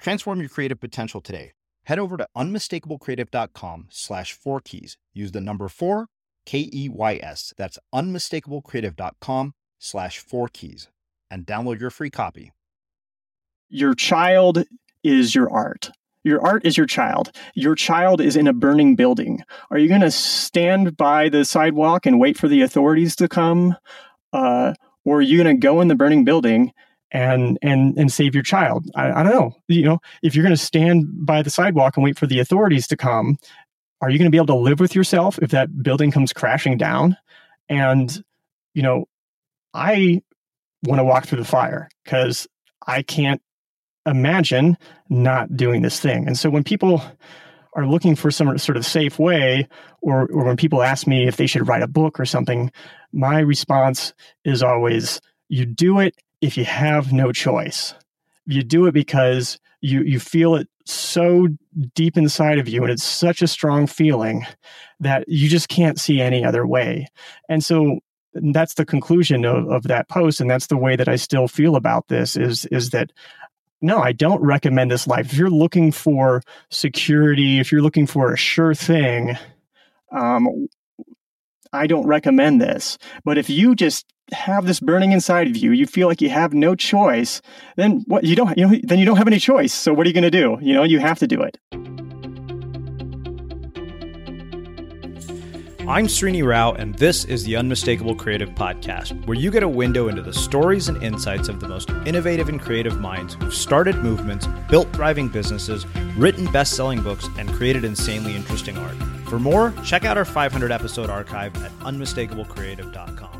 Transform your creative potential today. Head over to unmistakablecreative.com slash four keys. Use the number four, K E Y S. That's unmistakablecreative.com slash four keys and download your free copy. Your child is your art. Your art is your child. Your child is in a burning building. Are you going to stand by the sidewalk and wait for the authorities to come? Uh, or are you going to go in the burning building and and and save your child. I, I don't know. You know, if you're going to stand by the sidewalk and wait for the authorities to come, are you going to be able to live with yourself if that building comes crashing down? And you know, I want to walk through the fire because I can't imagine not doing this thing. And so when people are looking for some sort of safe way, or, or when people ask me if they should write a book or something, my response is always, you do it if you have no choice. You do it because you you feel it so deep inside of you and it's such a strong feeling that you just can't see any other way. And so that's the conclusion of, of that post and that's the way that I still feel about this is is that no, I don't recommend this life. If you're looking for security, if you're looking for a sure thing, um, I don't recommend this. But if you just have this burning inside of you, you feel like you have no choice, then what you don't you know then you don't have any choice. So what are you going to do? You know, you have to do it. I'm Srini Rao, and this is the Unmistakable Creative Podcast, where you get a window into the stories and insights of the most innovative and creative minds who've started movements, built thriving businesses, written best selling books, and created insanely interesting art. For more, check out our 500 episode archive at unmistakablecreative.com.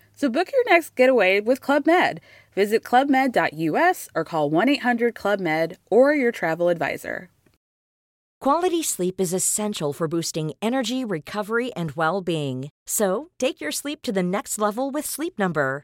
So book your next getaway with Club Med. Visit clubmed.us or call 1-800-CLUB-MED or your travel advisor. Quality sleep is essential for boosting energy, recovery, and well-being. So, take your sleep to the next level with Sleep Number.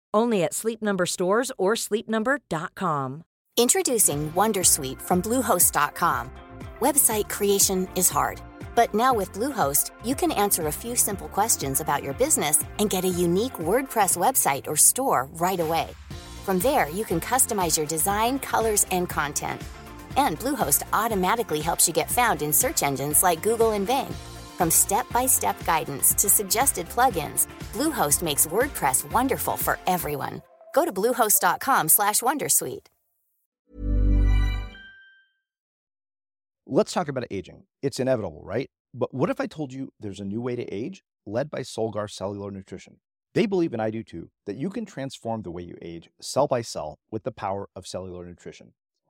Only at Sleep Number stores or sleepnumber.com. Introducing Wondersuite from Bluehost.com. Website creation is hard, but now with Bluehost, you can answer a few simple questions about your business and get a unique WordPress website or store right away. From there, you can customize your design, colors, and content. And Bluehost automatically helps you get found in search engines like Google and Bing. From step-by-step guidance to suggested plugins, Bluehost makes WordPress wonderful for everyone. Go to bluehost.com/wondersuite. Let's talk about aging. It's inevitable, right? But what if I told you there's a new way to age, led by Solgar Cellular Nutrition? They believe, and I do too, that you can transform the way you age cell by cell with the power of cellular nutrition.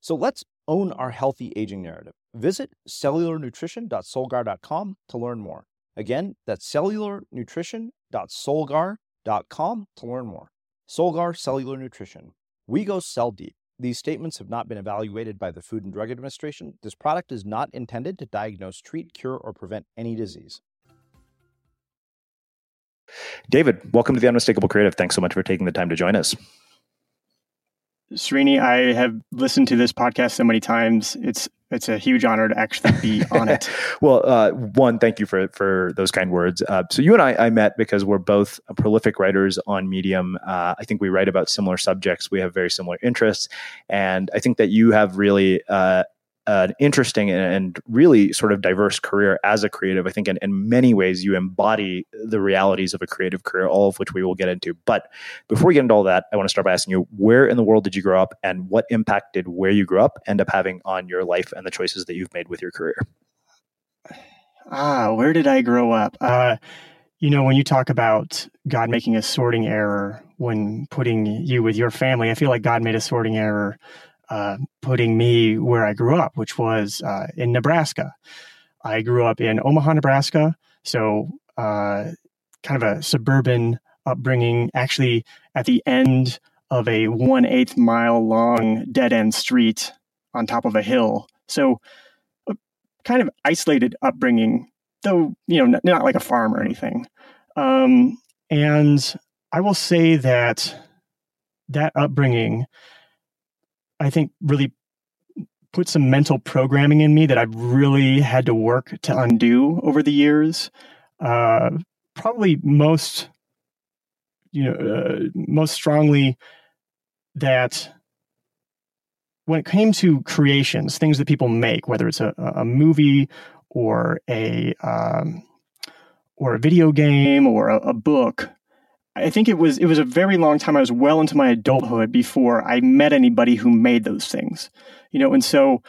So let's own our healthy aging narrative. Visit cellularnutrition.solgar.com to learn more. Again, that's cellularnutrition.solgar.com to learn more. Solgar Cellular Nutrition. We go cell deep. These statements have not been evaluated by the Food and Drug Administration. This product is not intended to diagnose, treat, cure, or prevent any disease. David, welcome to the Unmistakable Creative. Thanks so much for taking the time to join us. Srini, I have listened to this podcast so many times. It's it's a huge honor to actually be on it. well, uh, one, thank you for for those kind words. Uh, so you and I, I met because we're both prolific writers on Medium. Uh, I think we write about similar subjects. We have very similar interests, and I think that you have really uh, an interesting and really sort of diverse career as a creative. I think in, in many ways you embody the realities of a creative career, all of which we will get into. But before we get into all that, I want to start by asking you where in the world did you grow up and what impact did where you grew up end up having on your life and the choices that you've made with your career? Ah, where did I grow up? Uh, you know, when you talk about God making a sorting error when putting you with your family, I feel like God made a sorting error uh, putting me where I grew up, which was uh, in Nebraska. I grew up in Omaha, Nebraska, so uh, kind of a suburban upbringing. Actually, at the end of a one eighth mile long dead end street on top of a hill, so kind of isolated upbringing, though you know not, not like a farm or anything. Um, and I will say that that upbringing I think really put some mental programming in me that I've really had to work to undo over the years. Uh, probably most, you know, uh, most strongly that when it came to creations, things that people make, whether it's a, a movie or a um, or a video game or a, a book, I think it was it was a very long time. I was well into my adulthood before I met anybody who made those things, you know. And so,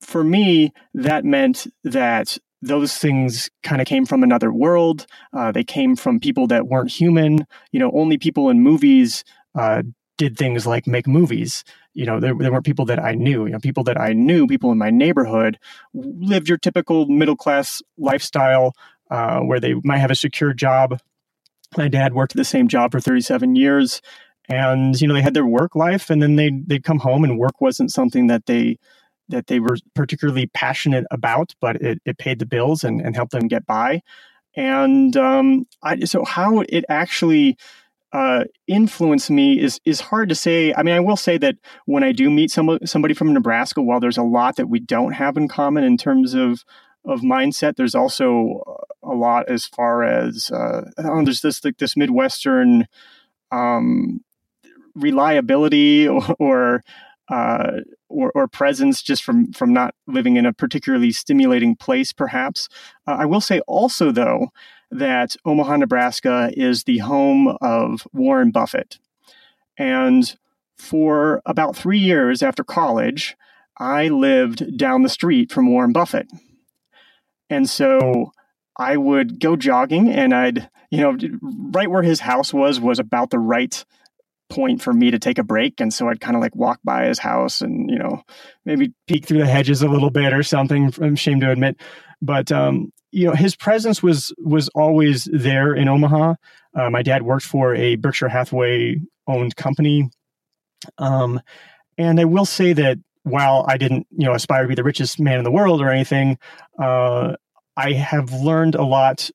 for me, that meant that those things kind of came from another world. Uh, they came from people that weren't human. You know, only people in movies uh, did things like make movies. You know, there, there weren't people that I knew. You know, people that I knew, people in my neighborhood, lived your typical middle class lifestyle uh, where they might have a secure job my dad worked the same job for 37 years and you know they had their work life and then they'd, they'd come home and work wasn't something that they that they were particularly passionate about but it, it paid the bills and, and helped them get by and um, I, so how it actually uh, influenced me is is hard to say. I mean, I will say that when I do meet some, somebody from Nebraska, while there's a lot that we don't have in common in terms of of mindset. There's also a lot as far as uh, know, there's this like this midwestern um, reliability or, or uh, or, or, presence just from from not living in a particularly stimulating place, perhaps. Uh, I will say also though that Omaha, Nebraska is the home of Warren Buffett, and for about three years after college, I lived down the street from Warren Buffett, and so I would go jogging, and I'd you know right where his house was was about the right point for me to take a break. And so I'd kind of like walk by his house and, you know, maybe peek through the hedges a little bit or something. I'm ashamed to admit. But, um, you know, his presence was was always there in Omaha. Uh, my dad worked for a Berkshire Hathaway owned company. Um, and I will say that while I didn't, you know, aspire to be the richest man in the world or anything, uh, I have learned a lot.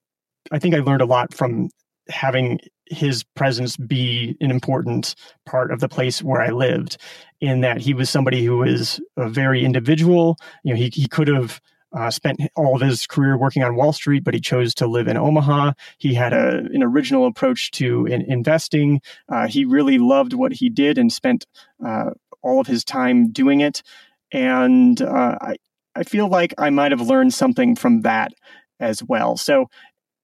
I think I learned a lot from having his presence be an important part of the place where I lived, in that he was somebody who was a very individual. You know, he, he could have uh, spent all of his career working on Wall Street, but he chose to live in Omaha. He had a, an original approach to in, investing. Uh, he really loved what he did and spent uh, all of his time doing it. And uh, I, I feel like I might have learned something from that as well. So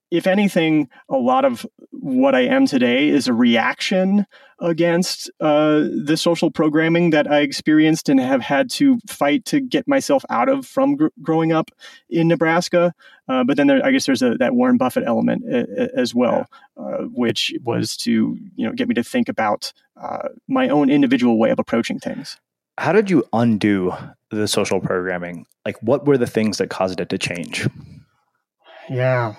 if anything, a lot of what I am today is a reaction against uh, the social programming that I experienced and have had to fight to get myself out of from gr- growing up in Nebraska. Uh, but then there, I guess there's a, that Warren Buffett element a, a, as well, uh, which was to you know get me to think about uh, my own individual way of approaching things. How did you undo the social programming? Like, what were the things that caused it to change? Yeah,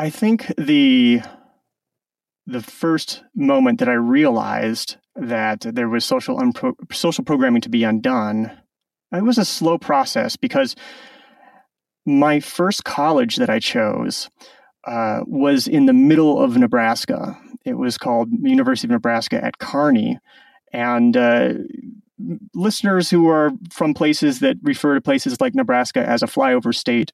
I think the the first moment that I realized that there was social unpro- social programming to be undone, it was a slow process because my first college that I chose uh, was in the middle of Nebraska. It was called University of Nebraska at Kearney, and uh, listeners who are from places that refer to places like Nebraska as a flyover state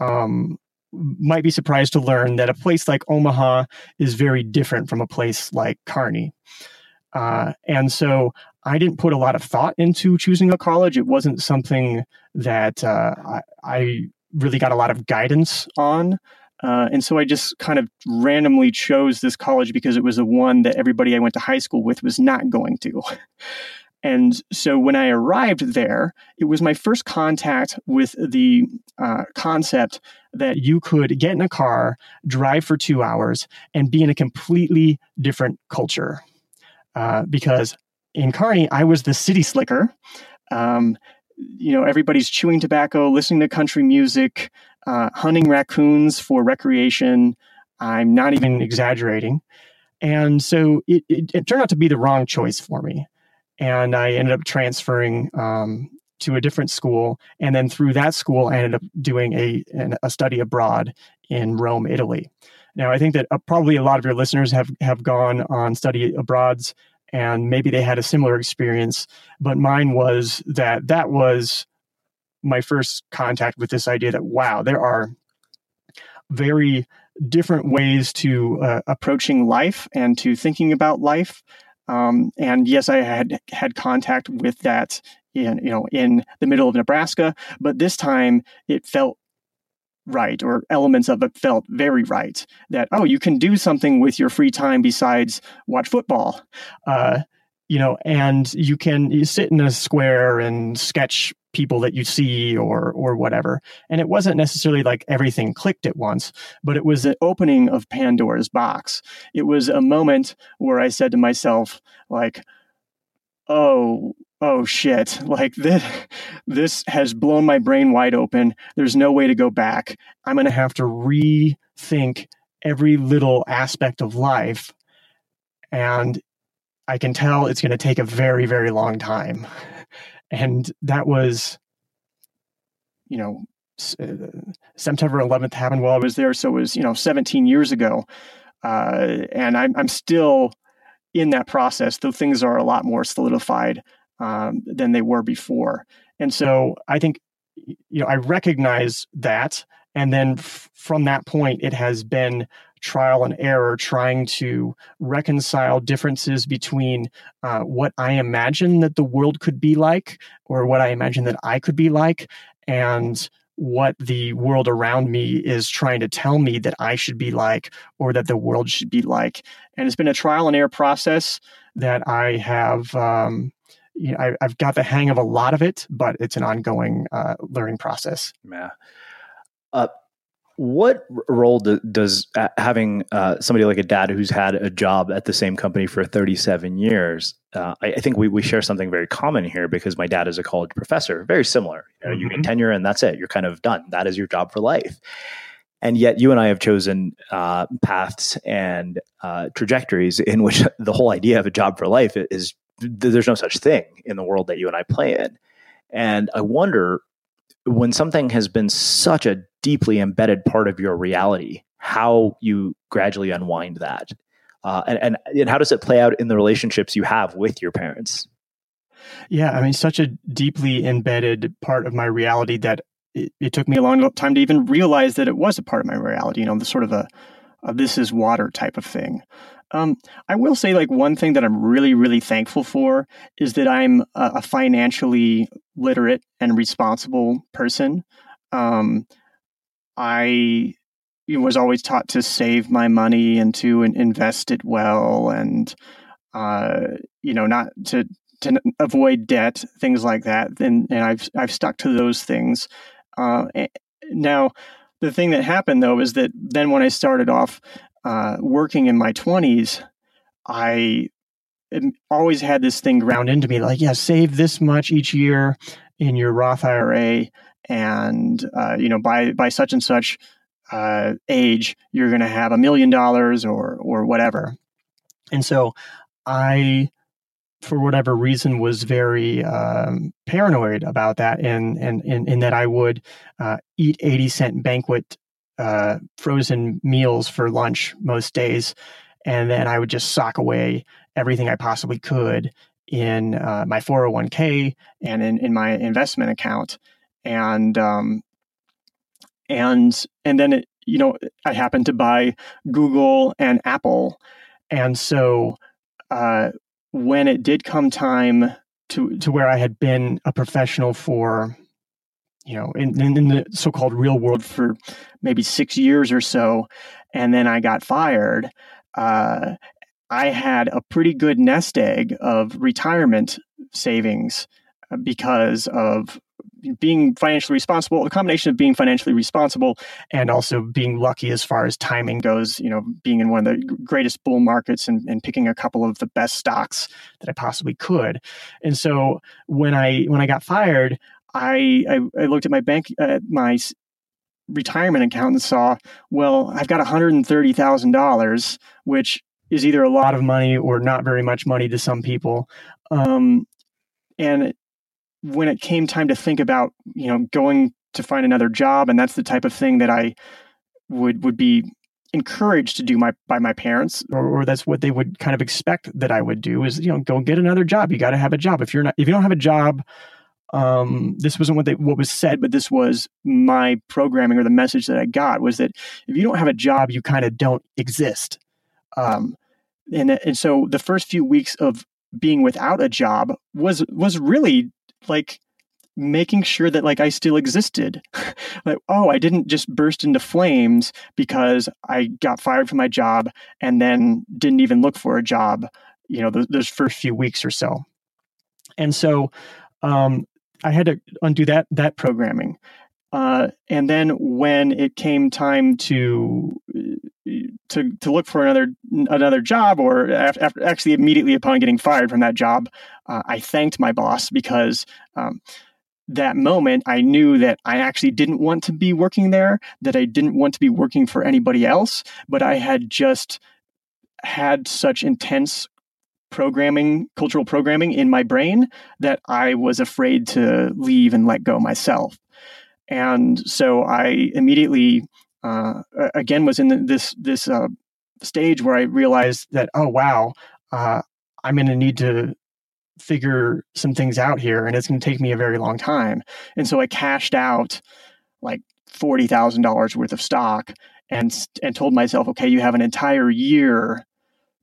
um, might be surprised to learn that a place like Omaha is very different from a place like Kearney. Uh, and so I didn't put a lot of thought into choosing a college. It wasn't something that uh, I, I, really got a lot of guidance on. Uh, and so I just kind of randomly chose this college because it was the one that everybody I went to high school with was not going to. And so when I arrived there, it was my first contact with the uh, concept that you could get in a car, drive for two hours, and be in a completely different culture. Uh, because in Kearney, I was the city slicker. Um, you know, everybody's chewing tobacco, listening to country music, uh, hunting raccoons for recreation. I'm not even exaggerating. And so it, it, it, turned out to be the wrong choice for me and I ended up transferring um, to a different school. And then through that school, I ended up doing a, a study abroad in Rome, Italy. Now, I think that uh, probably a lot of your listeners have, have gone on study abroads and maybe they had a similar experience, but mine was that that was my first contact with this idea that, wow, there are very different ways to uh, approaching life and to thinking about life. Um, and yes, I had had contact with that in you know in the middle of Nebraska, but this time it felt right or elements of it felt very right that oh you can do something with your free time besides watch football. Uh, you know and you can you sit in a square and sketch people that you see or or whatever. And it wasn't necessarily like everything clicked at once but it was the opening of pandora's box. It was a moment where i said to myself like oh oh shit. Like this this has blown my brain wide open. There's no way to go back. I'm going to have to rethink every little aspect of life and i can tell it's going to take a very very long time and that was you know uh, september 11th happened while i was there so it was you know 17 years ago. Uh, and I'm, I'm still in that process though things are a lot more solidified um, than they were before. And so i think you know i recognize that and then f- from that point it has been trial and error trying to reconcile differences between uh, what I imagine that the world could be like or what I imagine that I could be like and what the world around me is trying to tell me that I should be like or that the world should be like. And it's been a trial and error process that I have. Um, you know, I, have got the hang of a lot of it, but it's an ongoing uh, learning process. Yeah. Uh, what role do, does uh, having uh, somebody like a dad who's had a job at the same company for 37 years? Uh, I, I, think we, we share something very common here because my dad is a college professor, very similar. You, know, mm-hmm. you get tenure and that's it. You're kind of done. That is your job for life. And yet, you and I have chosen uh, paths and uh, trajectories in which the whole idea of a job for life is there's no such thing in the world that you and I play in. And I wonder when something has been such a deeply embedded part of your reality, how you gradually unwind that. Uh, and, and, and how does it play out in the relationships you have with your parents? Yeah, I mean, such a deeply embedded part of my reality that it, it, took me a long time to even realize that it was a part of my reality. You know, the sort of a, a this is water type of thing. Um, I will say, like, one thing that I'm really, really thankful for is that I'm a, a financially literate and responsible person. Um, I was always taught to save my money and to invest it well, and uh, you know, not to to avoid debt, things like that. And, and I've I've stuck to those things. Uh, now, the thing that happened though is that then when I started off uh, working in my 20s, I always had this thing ground into me like, yeah, save this much each year in your Roth IRA, and uh, you know, by by such and such uh, age, you're going to have a million dollars or or whatever. And so, I, for whatever reason, was very um, paranoid about that, and and in that I would uh, eat eighty cent banquet uh, frozen meals for lunch most days, and then I would just sock away everything I possibly could in uh, my 401k and in, in my investment account, and um, and and then it, you know I happened to buy Google and Apple, and so uh, when it did come time to to where I had been a professional for you know, in, in the so-called real world for maybe six years or so, and then I got fired. Uh, I had a pretty good nest egg of retirement savings uh, because of being financially responsible, a combination of being financially responsible and also being lucky as far as timing goes, you know, being in one of the greatest bull markets and, and picking a couple of the best stocks that I possibly could. And so when I when I got fired, I, I, I looked at my bank, uh, my retirement account and saw, well, I've got $130,000, which is either a lot of money or not very much money to some people. Um, and when it came time to think about, you know, going to find another job, and that's the type of thing that I would would be encouraged to do my by my parents, or, or that's what they would kind of expect that I would do is, you know, go get another job. You got to have a job. If you're not, if you don't have a job, um, this wasn't what they, what was said, but this was my programming or the message that I got was that if you don't have a job, you kind of don't exist. Um, and and so the first few weeks of being without a job was was really like making sure that like I still existed. like, oh, I didn't just burst into flames because I got fired from my job and then didn't even look for a job, you know, those, those first few weeks or so. And so um, I had to undo that that programming. Uh, and then when it came time to to to look for another another job, or after, actually immediately upon getting fired from that job, uh, I thanked my boss because um, that moment I knew that I actually didn't want to be working there, that I didn't want to be working for anybody else, but I had just had such intense programming, cultural programming in my brain that I was afraid to leave and let go myself. And so I immediately, uh, again, was in this this uh, stage where I realized that, oh wow, uh, I'm going to need to figure some things out here, and it's going to take me a very long time. And so I cashed out like forty thousand dollars worth of stock, and and told myself, okay, you have an entire year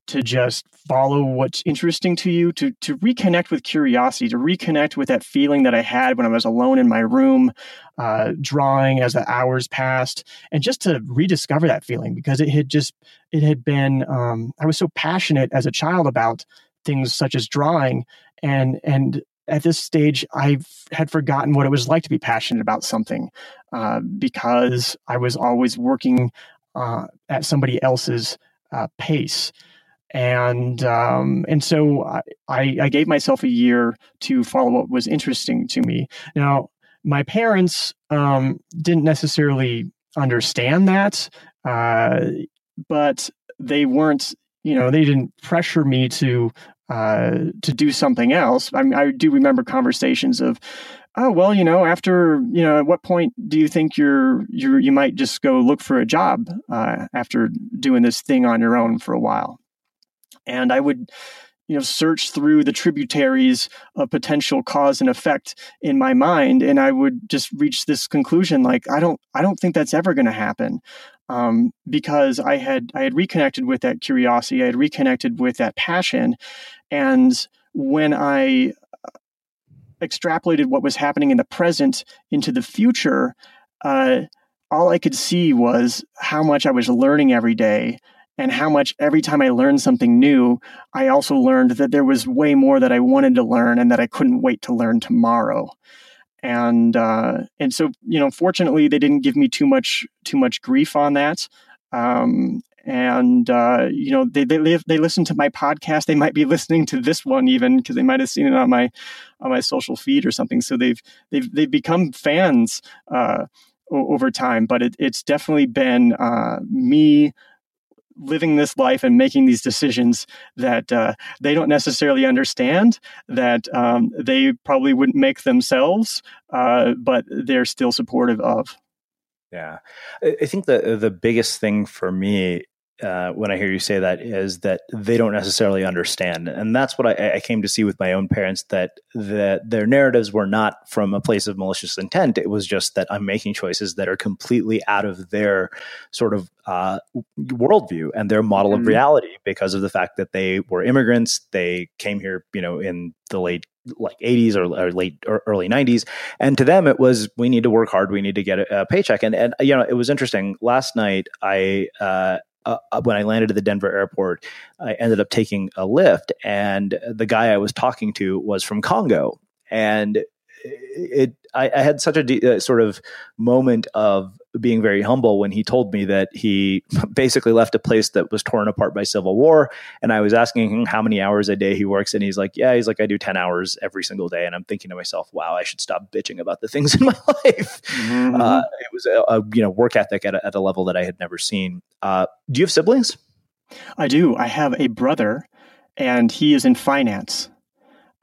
to just follow what's interesting to you, to to reconnect with curiosity, to reconnect with that feeling that I had when I was alone in my room, uh, drawing as the hours passed, and just to rediscover that feeling because it had just it had been um, I was so passionate as a child about things such as drawing, and and at this stage I had forgotten what it was like to be passionate about something uh, because I was always working uh, at somebody else's uh, pace and um, and so I, I gave myself a year to follow what was interesting to me. Now, my parents um, didn't necessarily understand that, uh, but they weren't, you know, they didn't pressure me to uh, to do something else. I, mean, I do remember conversations of, oh well, you know, after you know, at what point do you think you're you you might just go look for a job uh, after doing this thing on your own for a while? And I would you know search through the tributaries of potential cause and effect in my mind and i would just reach this conclusion like i don't i don't think that's ever going to happen. Um, because i had i had reconnected with that curiosity i had reconnected with that passion and when i uh, extrapolated what was happening in the present into the future uh, all i could see was how much i was learning every day and how much every time I learned something new, I also learned that there was way more that I wanted to learn and that I couldn't wait to learn tomorrow. And uh, and so you know, fortunately, they didn't give me too much too much grief on that. Um, and uh, you know, they they live, they listen to my podcast. They might be listening to this one even because they might have seen it on my on my social feed or something. So they've they've they've become fans. Uh, over time, but it, it's definitely been uh, me living this life and making these decisions that uh, they don't necessarily understand, that um, they probably wouldn't make themselves, uh, but they're still supportive of. Yeah, I think the the biggest thing for me uh, when I hear you say that is that they don't necessarily understand, and that's what I, I, came to see with my own parents that that their narratives were not from a place of malicious intent. It was just that I'm making choices that are completely out of their sort of uh, worldview and their model mm-hmm. of reality because of the fact that they were immigrants. They came here, you know, in the late like 80s or, or, late or early 90s and to them it was we need to work hard we need to get a, a paycheck and and you know it was interesting last night i uh, uh, uh, when I landed at the Denver airport, I ended up taking a Lyft, and the guy I was talking to was from Congo, and it I, I had such a de- uh, sort of moment of being very humble when he told me that he basically left a place that was torn apart by civil war. And i was asking him how many hours a day he works. And he's like yeah he's like i do 10 hours every single day. And i'm thinking to myself wow i should stop bitching about the things in my life. Mm-hmm. uh, it was a, a, you know work ethic at a, at a level that i had never seen. Uh, do you have siblings? I do. I have a brother and he is in finance.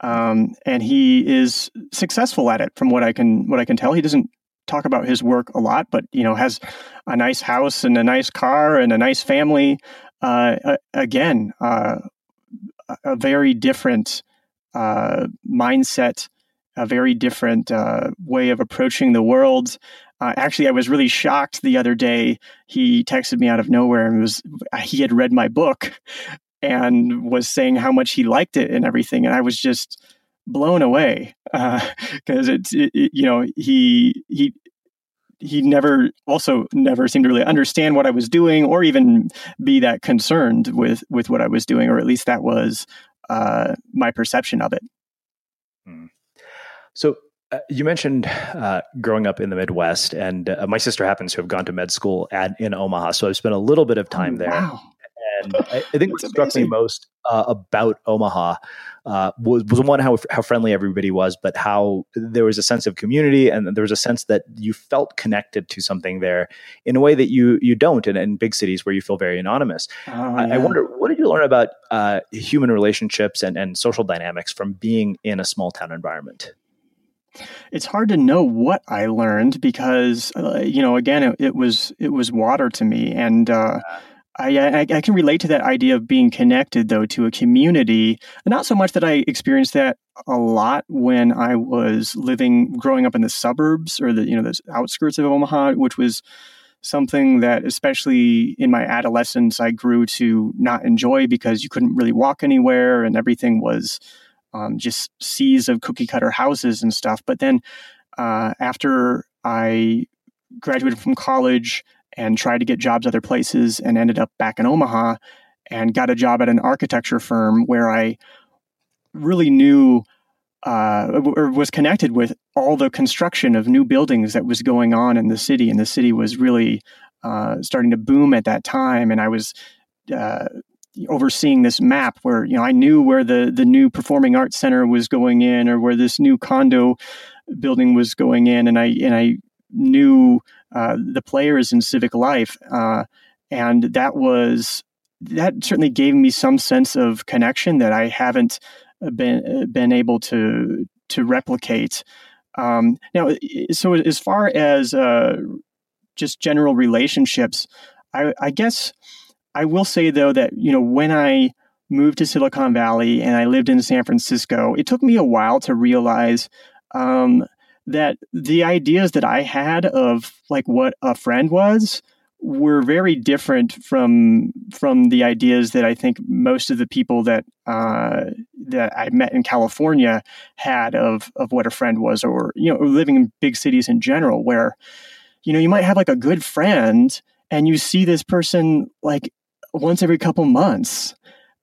Um, and he is successful at it from what I can what I can tell. He doesn't talk about his work a lot, but you know has a nice house and a nice car and a nice family. Uh, again, uh, a very different uh, mindset, a very different uh, way of approaching the world. Uh, actually, I was really shocked the other day. He texted me out of nowhere and was he had read my book and was saying how much he liked it and everything. And I was just blown away because uh, it's it, it, you know he he he never also never seemed to really understand what I was doing or even be that concerned with with what I was doing, or at least that was uh, my perception of it. Hmm. So uh, you mentioned uh, growing up in the Midwest, and uh, my sister happens to have gone to med school at in Omaha, so I've spent a little bit of time oh, there. Wow. And I, I think what struck me most uh, about Omaha uh, was, was one how how friendly everybody was, but how there was a sense of community and there was a sense that you felt connected to something there in a way that you you don't in, in big cities where you feel very anonymous. Oh, I, yeah. I, wonder what did you learn about uh, human relationships and, and social dynamics from being in a small town environment? It's hard to know what I learned because uh, you know again it, it, was it was water to me and. I, I, I, can relate to that idea of being connected, though, to a community. Not so much that I experienced that a lot when I was living, growing up in the suburbs or the you know the outskirts of Omaha, which was something that, especially in my adolescence, I grew to not enjoy because you couldn't really walk anywhere and everything was um, just seas of cookie cutter houses and stuff. But then uh, after I graduated from college and tried to get jobs other places and ended up back in Omaha and got a job at an architecture firm where I really knew uh, or was connected with all the construction of new buildings that was going on in the city. And the city was really uh, starting to boom at that time. And I was uh, overseeing this map where you know I knew where the the new performing arts center was going in or where this new condo building was going in, and I and I knew uh, the players in civic life, uh, and that was that certainly gave me some sense of connection that I haven't been been able to to replicate. Um, now, so as far as uh, just general relationships, I, I guess I will say though that you know when I moved to Silicon Valley and I lived in San Francisco, it took me a while to realize um, that the ideas that I had of like what a friend was were very different from from the ideas that I think most of the people that uh, that I met in California had of of what a friend was, or you know, living in big cities in general, where you know you might have like a good friend and you see this person like once every couple months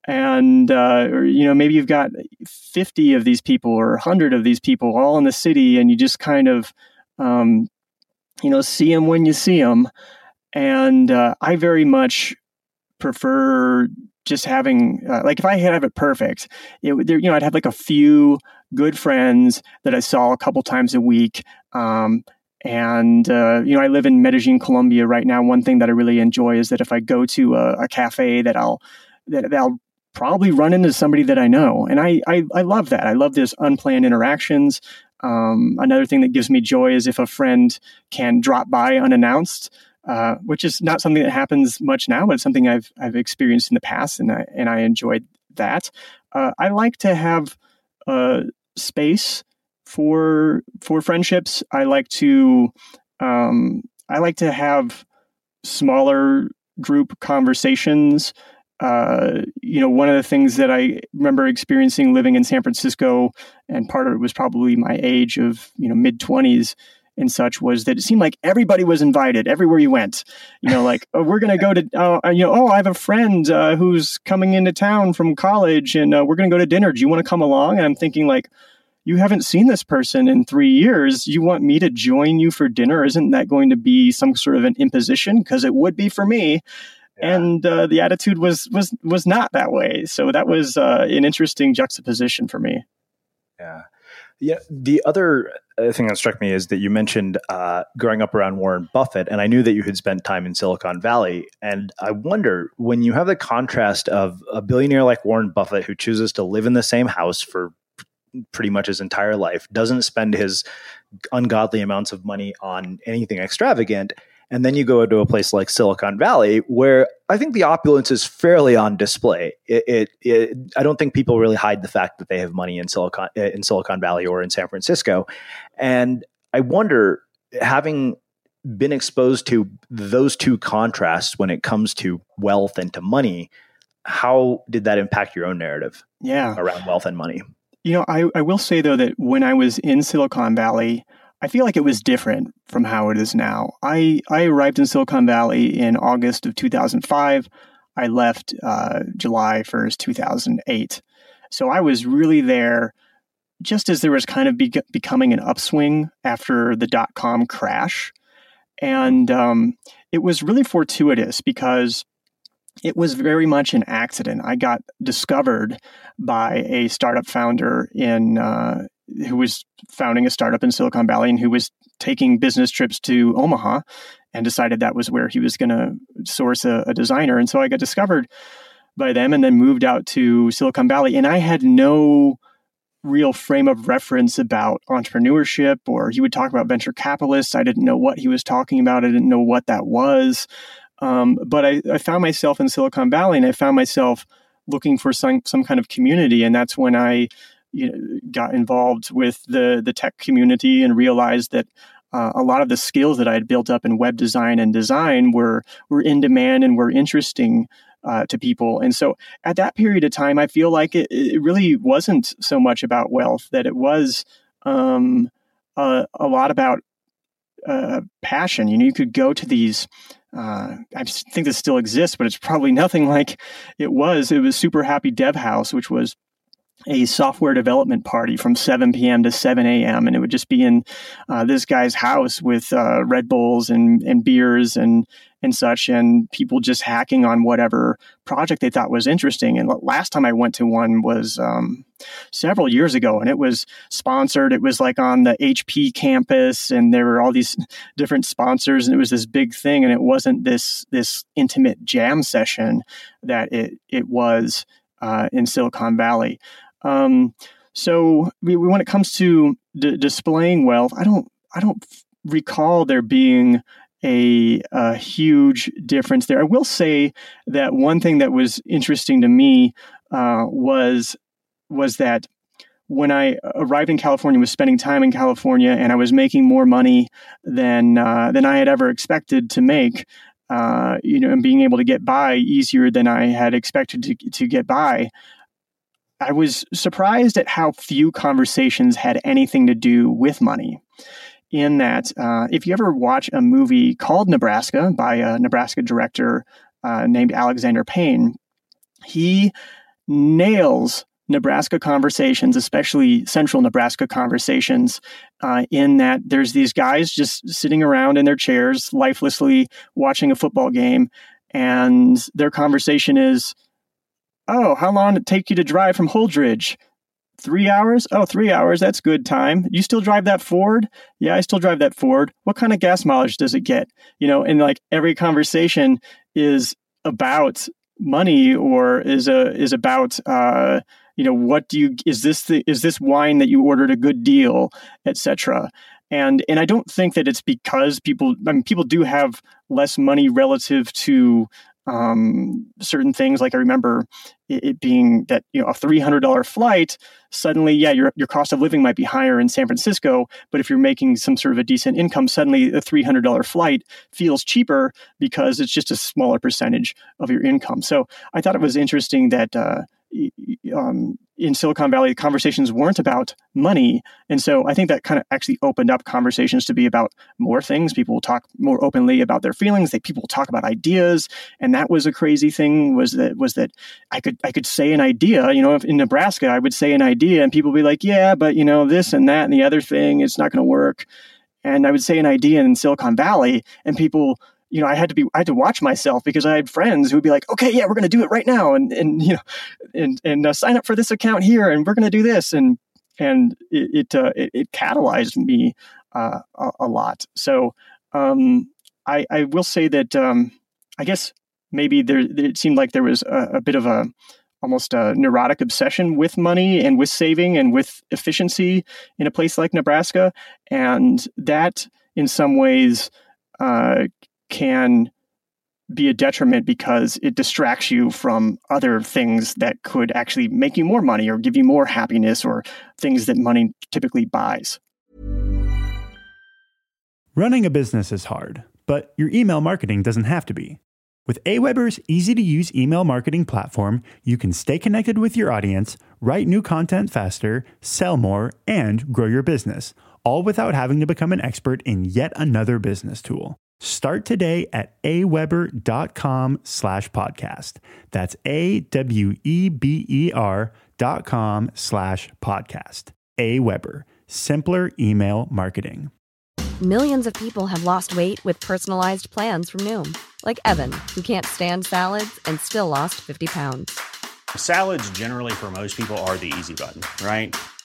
and uh, or, you know maybe you've got 50 of these people or 100 of these people all in the city and you just kind of um, you know see them when you see them and uh, i very much prefer just having uh, like if i have it perfect it, there, you know i'd have like a few good friends that i saw a couple times a week um, and uh, you know, I live in Medellin, Colombia right now. One thing that I really enjoy is that if I go to a, a cafe, that I'll that I'll probably run into somebody that I know, and I I, I love that. I love this unplanned interactions. Um, another thing that gives me joy is if a friend can drop by unannounced, uh, which is not something that happens much now, but it's something I've I've experienced in the past, and I and I enjoyed that. Uh, I like to have uh, space for for friendships. I like to um, I like to have smaller group conversations. Uh, you know, one of the things that I remember experiencing living in San Francisco, and part of it was probably my age of you know mid twenties and such was that it seemed like everybody was invited everywhere you went. You know, like oh, we're going to go to, uh, you know, oh, I have a friend uh, who's coming into town from college, and uh, we're going to go to dinner. Do you want to come along? And I'm thinking like, you haven't seen this person in three years. You want me to join you for dinner? Isn't that going to be some sort of an imposition? Because it would be for me. Yeah. And uh, the attitude was was was not that way. So that was uh, an interesting juxtaposition for me. Yeah. Yeah. The other uh, thing that struck me is that you mentioned uh, growing up around Warren Buffett, and I knew that you had spent time in Silicon Valley. And I wonder when you have the contrast of a billionaire like Warren Buffett who chooses to live in the same house for pretty much his entire life, doesn't spend his ungodly amounts of money on anything extravagant. And then you go to a place like Silicon Valley, where I think the opulence is fairly on display. It, it, it, I don't think people really hide the fact that they have money in Silicon in Silicon Valley or in San Francisco. And I wonder, having been exposed to those two contrasts when it comes to wealth and to money, how did that impact your own narrative? Yeah, around wealth and money. You know, I, I will say though that when I was in Silicon Valley, I feel like it was different from how it is now. I, I arrived in Silicon Valley in August of 2005. I left uh, July 1st, 2008. So I was really there just as there was kind of be- becoming an upswing after the dot com crash. And um, it was really fortuitous because it was very much an accident. I got discovered by a startup founder in uh, who was founding a startup in Silicon Valley and who was taking business trips to Omaha and decided that was where he was going to source a, a designer. And so I got discovered by them and then moved out to Silicon Valley. And I had no real frame of reference about entrepreneurship or he would talk about venture capitalists. I didn't know what he was talking about. I didn't know what that was. Um, but I, I found myself in Silicon Valley, and I found myself looking for some some kind of community, and that's when I you know, got involved with the the tech community and realized that uh, a lot of the skills that I had built up in web design and design were were in demand and were interesting uh, to people. And so at that period of time, I feel like it, it really wasn't so much about wealth; that it was um, a, a, lot about uh, passion. You know, you could go to these. Uh, I think this still exists, but it's probably nothing like it was. It was Super Happy Dev House, which was a software development party from 7 p.m. to 7 a.m. And it would just be in uh, this guy's house with uh, Red Bulls and, and beers and, and such, and people just hacking on whatever project they thought was interesting. And last time I went to one was um, several years ago, and it was sponsored. It was like on the HP campus, and there were all these different sponsors, and it was this big thing. And it wasn't this this intimate jam session that it it was uh, in Silicon Valley. Um, so we, when it comes to d- displaying wealth, I don't I don't recall there being a, a, huge difference there. I will say that one thing that was interesting to me uh, was was that when I arrived in California, was spending time in California, and I was making more money than uh, than I had ever expected to make. Uh, you know, and being able to get by easier than I had expected to to get by. I was surprised at how few conversations had anything to do with money. In that, uh, if you ever watch a movie called Nebraska by a Nebraska director uh, named Alexander Payne, he nails Nebraska conversations, especially central Nebraska conversations, uh, in that there's these guys just sitting around in their chairs, lifelessly watching a football game, and their conversation is, Oh, how long did it take you to drive from Holdrege? Three hours? Oh, three hours. That's good time. You still drive that Ford? Yeah, I still drive that Ford. What kind of gas mileage does it get? You know, and like every conversation is about money or is a is about uh, you know what do you is this the, is this wine that you ordered a good deal, etc. And and I don't think that it's because people I mean people do have less money relative to um, certain things. Like I remember it, it, being that you know a three hundred dollar flight. Suddenly, yeah, your your cost of living might be higher in San Francisco, but if you're making some sort of a decent income, suddenly a three hundred dollar flight feels cheaper because it's just a smaller percentage of your income. So I thought it was interesting that. Uh, um, in Silicon Valley, conversations weren't about money. And so I think that kind of actually opened up conversations to be about more things. People talk more openly about their feelings. They people talk about ideas. And that was a crazy thing was that was that I could I could say an idea, you know, in Nebraska, I would say an idea and people would be like, yeah, but you know, this and that and the other thing, it's not going to work. And I would say an idea in Silicon Valley and people you know, I had to be, I had to watch myself because I had friends who would be like, okay, yeah, we're going to do it right now. And, and, you know, and, and uh, sign up for this account here and we're going to do this. And, and it, it, uh, it, it, catalyzed me uh, a, a, lot. So um, I, I will say that um, I guess maybe there, it seemed like there was a, a bit of a, almost a neurotic obsession with money and with saving and with efficiency in a place like Nebraska. And that in some ways uh, can be a detriment because it distracts you from other things that could actually make you more money or give you more happiness or things that money typically buys. Running a business is hard, but your email marketing doesn't have to be. With Aweber's easy to use email marketing platform, you can stay connected with your audience, write new content faster, sell more, and grow your business, all without having to become an expert in yet another business tool. Start today at aweber.com slash podcast. That's A-W-E-B-E-R dot com slash podcast. Aweber, simpler email marketing. Millions of people have lost weight with personalized plans from Noom, like Evan, who can't stand salads and still lost 50 pounds. Salads generally for most people are the easy button, right?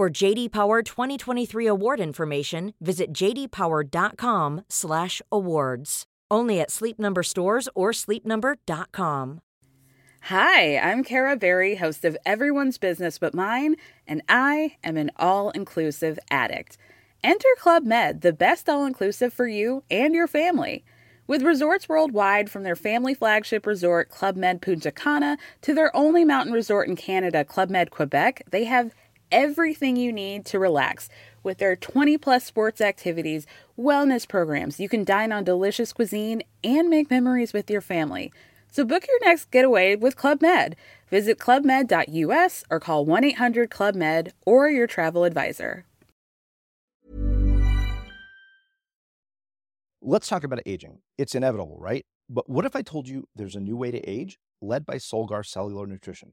For JD Power 2023 award information, visit jdpower.com/awards. Only at Sleep Number stores or sleepnumber.com. Hi, I'm Kara Berry, host of Everyone's Business But Mine, and I am an all inclusive addict. Enter Club Med, the best all inclusive for you and your family. With resorts worldwide, from their family flagship resort, Club Med Punta Cana, to their only mountain resort in Canada, Club Med Quebec, they have everything you need to relax with their 20 plus sports activities, wellness programs. You can dine on delicious cuisine and make memories with your family. So book your next getaway with Club Med. Visit clubmed.us or call 1 800 Club Med or your travel advisor. Let's talk about aging. It's inevitable, right? But what if I told you there's a new way to age led by Solgar Cellular Nutrition?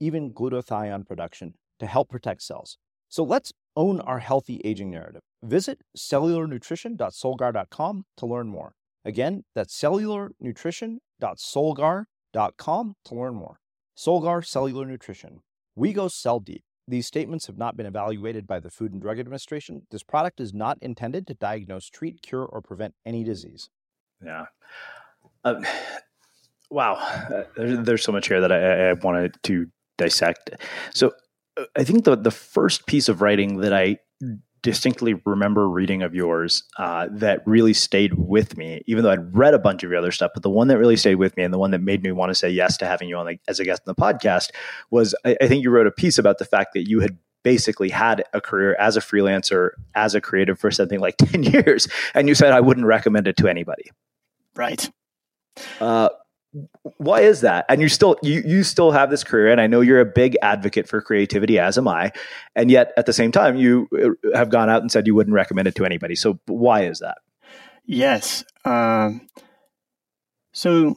even glutathione production to help protect cells. So let's own our healthy aging narrative. Visit cellularnutrition.solgar.com to learn more. Again, that's cellularnutrition.solgar.com to learn more. Solgar Cellular Nutrition. We go cell deep. These statements have not been evaluated by the Food and Drug Administration. This product is not intended to diagnose, treat, cure, or prevent any disease. Yeah. Um, wow. Uh, there's, there's so much here that I, I wanted to dissect. So uh, I think the the first piece of writing that I distinctly remember reading of yours uh, that really stayed with me, even though I'd read a bunch of your other stuff, but the one that really stayed with me and the one that made me want to say yes to having you on the, as a guest in the podcast was I, I think you wrote a piece about the fact that you had basically had a career as a freelancer, as a creative for something like 10 years. And you said, I wouldn't recommend it to anybody. Right. Uh, why is that? And you still you you still have this career and i know you're a big advocate for creativity as am i and yet at the same time you uh, have gone out and said you wouldn't recommend it to anybody. So why is that? Yes um, so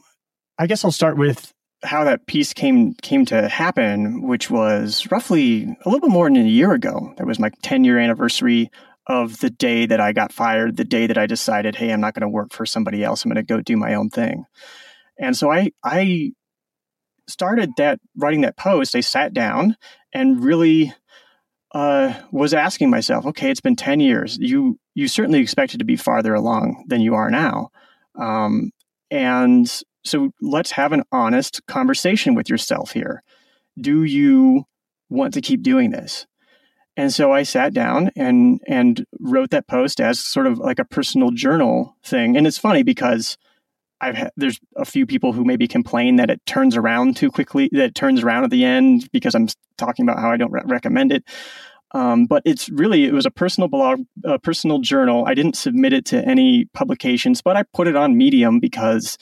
i guess i'll start with how that piece came came to happen which was roughly a little bit more than a year ago. That was my 10 year anniversary of the day that i got fired the day that i decided hey i'm not going to work for somebody else. I'm going to go do my own thing and so I I started that writing that post. I sat down and really uh, was asking myself, okay, it's been ten years. You you certainly expected to be farther along than you are now, um, and so let's have an honest conversation with yourself here. Do you want to keep doing this? And so I sat down and and wrote that post as sort of like a personal journal thing. And it's funny because I've there's a few people who maybe complain that it turns around too quickly, that it turns around at the end because I'm talking about how I don't re- recommend it. Um, but it's really it was a personal blog, a personal journal. I didn't submit it to any publications, but I put it on Medium because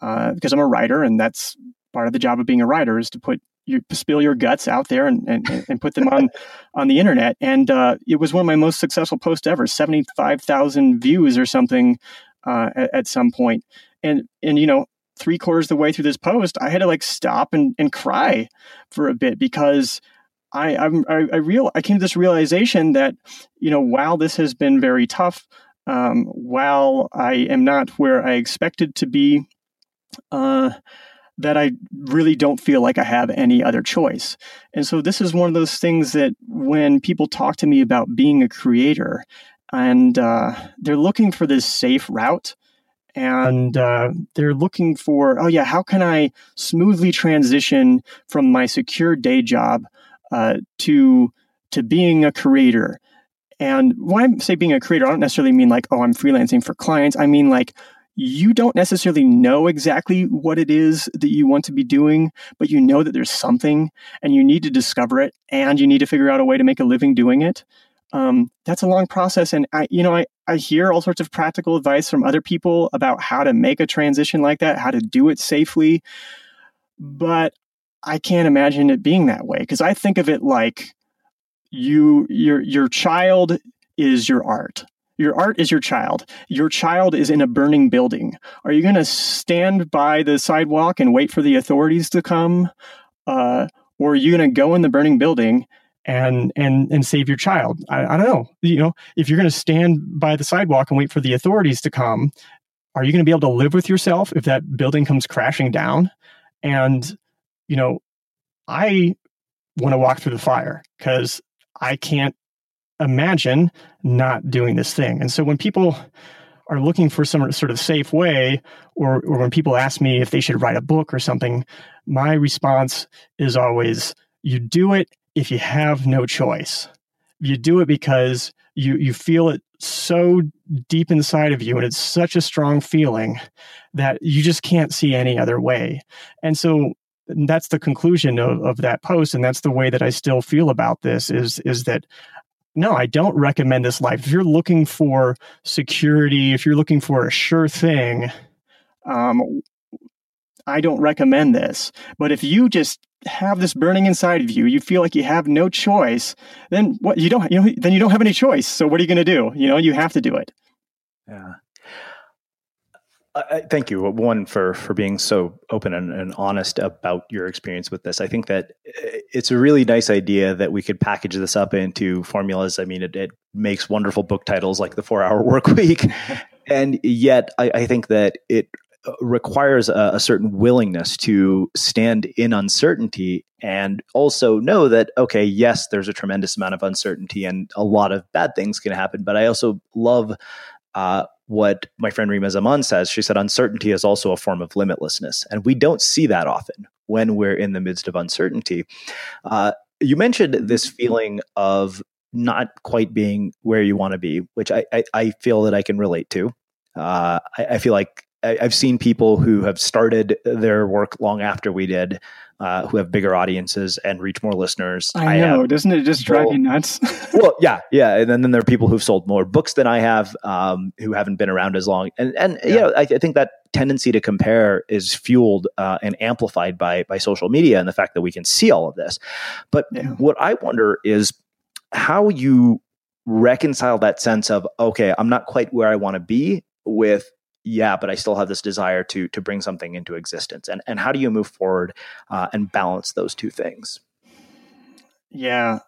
uh, because I'm a writer, and that's part of the job of being a writer is to put you spill your guts out there and, and, and put them on on the internet. And uh, it was one of my most successful posts ever, seventy five thousand views or something uh, at, at, some point and and you know three quarters of the way through this post i had to like stop and, and cry for a bit because i I'm, i i real i came to this realization that you know while this has been very tough um, while I am not where I expected to be, uh, that I really don't feel like I have any other choice. And so this is one of those things that when people talk to me about being a creator and uh, they're looking for this safe route and uh, they're looking for, oh, yeah, how can I smoothly transition from my secure day job uh, to, to being a creator? And when I say being a creator, I don't necessarily mean like, oh, I'm freelancing for clients. I mean like, you don't necessarily know exactly what it is that you want to be doing, but you know that there's something and you need to discover it and you need to figure out a way to make a living doing it. Um, that's a long process. And I, you know, I, I hear all sorts of practical advice from other people about how to make a transition like that, how to do it safely. But I can't imagine it being that way because I think of it like you, your, your child is your art your art is your child. Your child is in a burning building. Are you going to stand by the sidewalk and wait for the authorities to come? Uh, or are you going to go in the burning building and and and save your child? I, I don't know. You know, if you're going to stand by the sidewalk and wait for the authorities to come, are you going to be able to live with yourself if that building comes crashing down? And you know, I want to walk through the fire because I can't imagine not doing this thing. And so when people are looking for some sort of safe way, or, or when people ask me if they should write a book or something, my response is always you do it if you have no choice. You do it because you, you feel it so deep inside of you and it's such a strong feeling that you just can't see any other way. And so that's the conclusion of, of that post and that's the way that i still feel about this is is that no, I don't recommend this life. If you're looking for security, if you're looking for a sure thing, um, I don't recommend this. But if you just have this burning inside of you, you feel like you have no choice, then what you don't, you know, then you don't have any choice. So what are you going to do? You know, you have to do it. Yeah. Uh, thank you, one for for being so open and, and, honest about your experience with this. I think that uh, it's a really nice idea that we could package this up into formulas. I mean, it, it makes wonderful book titles like the Four Hour Work Week, and yet I, I, think that it uh, requires a, a certain willingness to stand in uncertainty and also know that okay, yes, there's a tremendous amount of uncertainty and a lot of bad things can happen, but I also love uh, what my friend Rima Zaman says. She said, uncertainty is also a form of limitlessness. And we don't see that often when we're in the midst of uncertainty. Uh, you mentioned this feeling of not quite being where you want to be, which I, I, I, feel that I can relate to. Uh, I, I, feel like I, have seen people who have started their work long after we did, uh, who have bigger audiences and reach more listeners. I know, have, doesn't it just drive well, you nuts? well, yeah, yeah, and then, then there are people who've sold more books than I have, um, who haven't been around as long, and and yeah. you know, I, I think that tendency to compare is fueled uh, and amplified by by social media and the fact that we can see all of this. But yeah. what I wonder is how you reconcile that sense of okay, I'm not quite where I want to be with yeah, but I still have this desire to to bring something into existence. And and how do you move forward uh, and balance those two things? Yeah,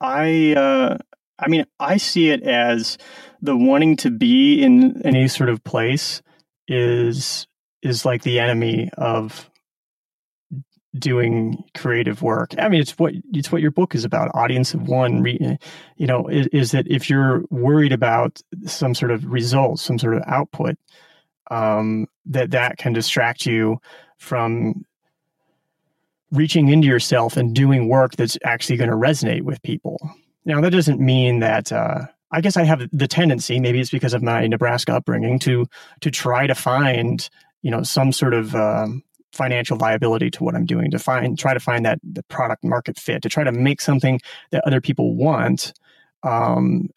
I uh, I mean I see it as the wanting to be in any sort of place is is like the enemy of doing creative work. I mean, it's what it's what your book is about. Audience of one, you know, is, is, that if you're worried about some sort of result, some sort of output, um, that that can distract you from reaching into yourself and doing work that's actually going to resonate with people. Now, that doesn't mean that. Uh, I guess I have the tendency, maybe it's because of my Nebraska upbringing, to to try to find you know some sort of um, financial viability to what I'm doing, to find try to find that the product market fit, to try to make something that other people want. Um,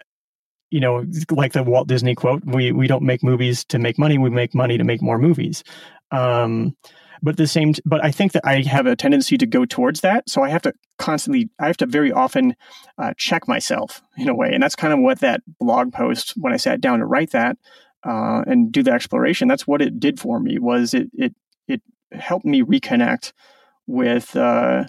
you know, like the Walt Disney quote, we we don't make movies to make money, we make money to make more movies. Um, but the same, but I think that I have a tendency to go towards that. So I have to constantly, I have to very often uh, check myself in a way, and that's kind of what that blog post when I sat down to write that uh, and do the exploration. That's what it did for me. Was it it it helped me reconnect with uh,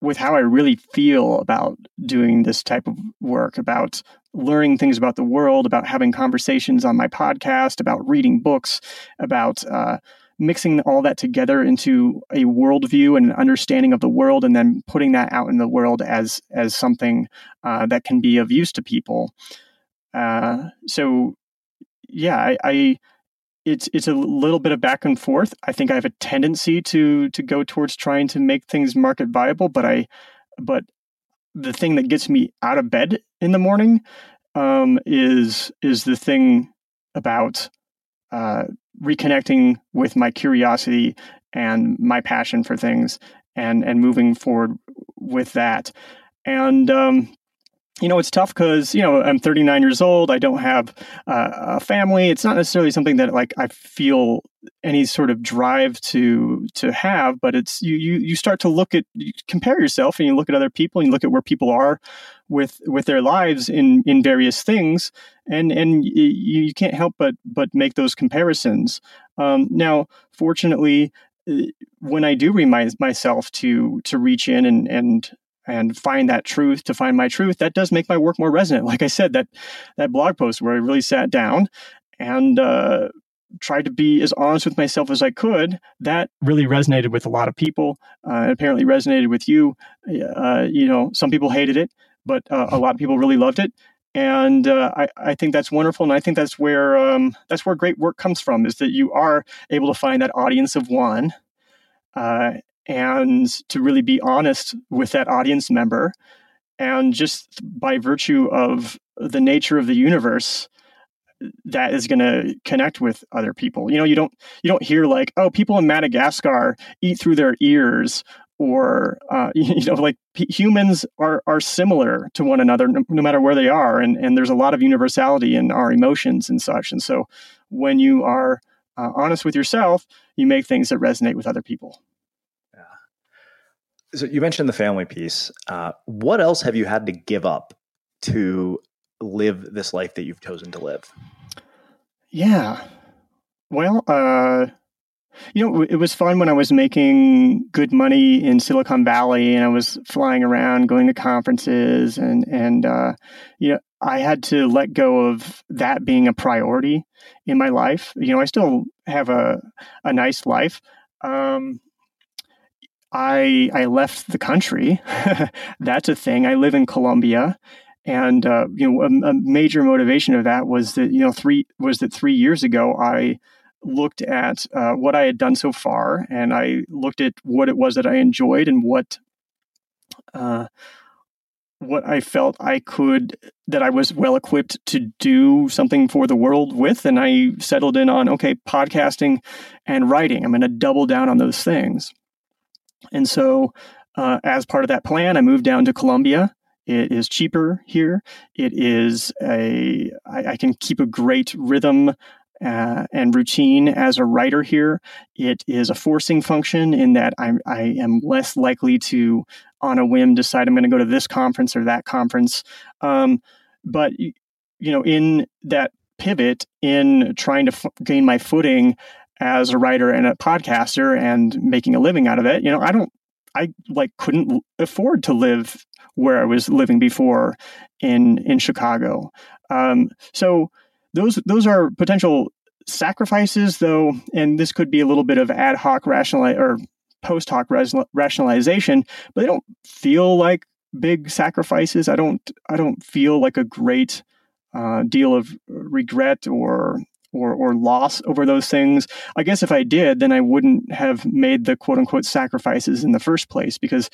with how I really feel about doing this type of work, about learning things about the world, about having conversations on my podcast, about reading books, about uh, mixing all that together into a worldview and an understanding of the world, and then putting that out in the world as as something uh, that can be of use to people. Uh, so, yeah, I, I it's it's a little bit of back and forth. I think I have a tendency to to go towards trying to make things market viable, but I but the thing that gets me out of bed in the morning um, is is the thing about uh, reconnecting with my curiosity and my passion for things and and moving forward with that and um, you know, it's tough because, you know, I'm 39 years old. I don't have uh, a family. It's not necessarily something that like I feel any sort of drive to to have, but it's you you you start to look at you compare yourself and you look at other people and you look at where people are with with their lives in in various things and and you, you can't help but but make those comparisons. Um, now, fortunately, uh, when I do remind myself to to reach in and and and find that truth to find my truth that does make my work more resonant. Like i said that that blog post where i really sat down and uh, tried to be as honest with myself as i could that really resonated with a lot of people uh, apparently resonated with you. Uh, you know some people hated it but uh, a lot of people really loved it. And uh, I, I think that's wonderful and i think that's where um, that's where great work comes from is that you are able to find that audience of one uh, and to really be honest with that audience member. And just by virtue of the nature of the universe, that is going to connect with other people. You know, you don't you don't hear like, oh, people in Madagascar eat through their ears, or uh, you know, like p- humans are are similar to one another no, no, matter where they are, and and there's a lot of universality in our emotions and such. And so, when you are uh, honest with yourself, you make things that resonate with other people. So you mentioned the family piece. Uh, what else have you had to give up to live this life that you've chosen to live? Yeah. Well, uh, you know, it was fun when I was making good money in Silicon Valley and I was flying around, going to conferences, and and uh, you know, I had to let go of that being a priority in my life. You know, I still have a a nice life. Um, I I left the country. That's a thing. I live in Colombia, and uh, you know a, a, major motivation of that was that you know three was that three years ago I looked at uh, what I had done so far, and I looked at what it was that I enjoyed and what. Uh, what I felt I could, that I was well equipped to do something for the world with. And I settled in on, okay, podcasting and writing. I'm going to double down on those things. And so, uh, as part of that plan, I moved down to Colombia. It is cheaper here. It is a I, I can keep a great rhythm uh, and routine as a writer here. It is a forcing function in that I'm, I am less likely to, on a whim, decide I'm going to go to this conference or that conference. Um, but you know, in that pivot, in trying to f- gain my footing as a writer and a podcaster and making a living out of it. You know, I don't, I like couldn't afford to live where I was living before in in Chicago. Um, so those those are potential sacrifices, though, and this could be a little bit of ad hoc rational or post hoc rationalization, but they don't feel like big sacrifices. I don't I don't feel like a great uh, deal of regret or or or loss over those things. I guess if I did, then I wouldn't have made the quote unquote sacrifices in the first place because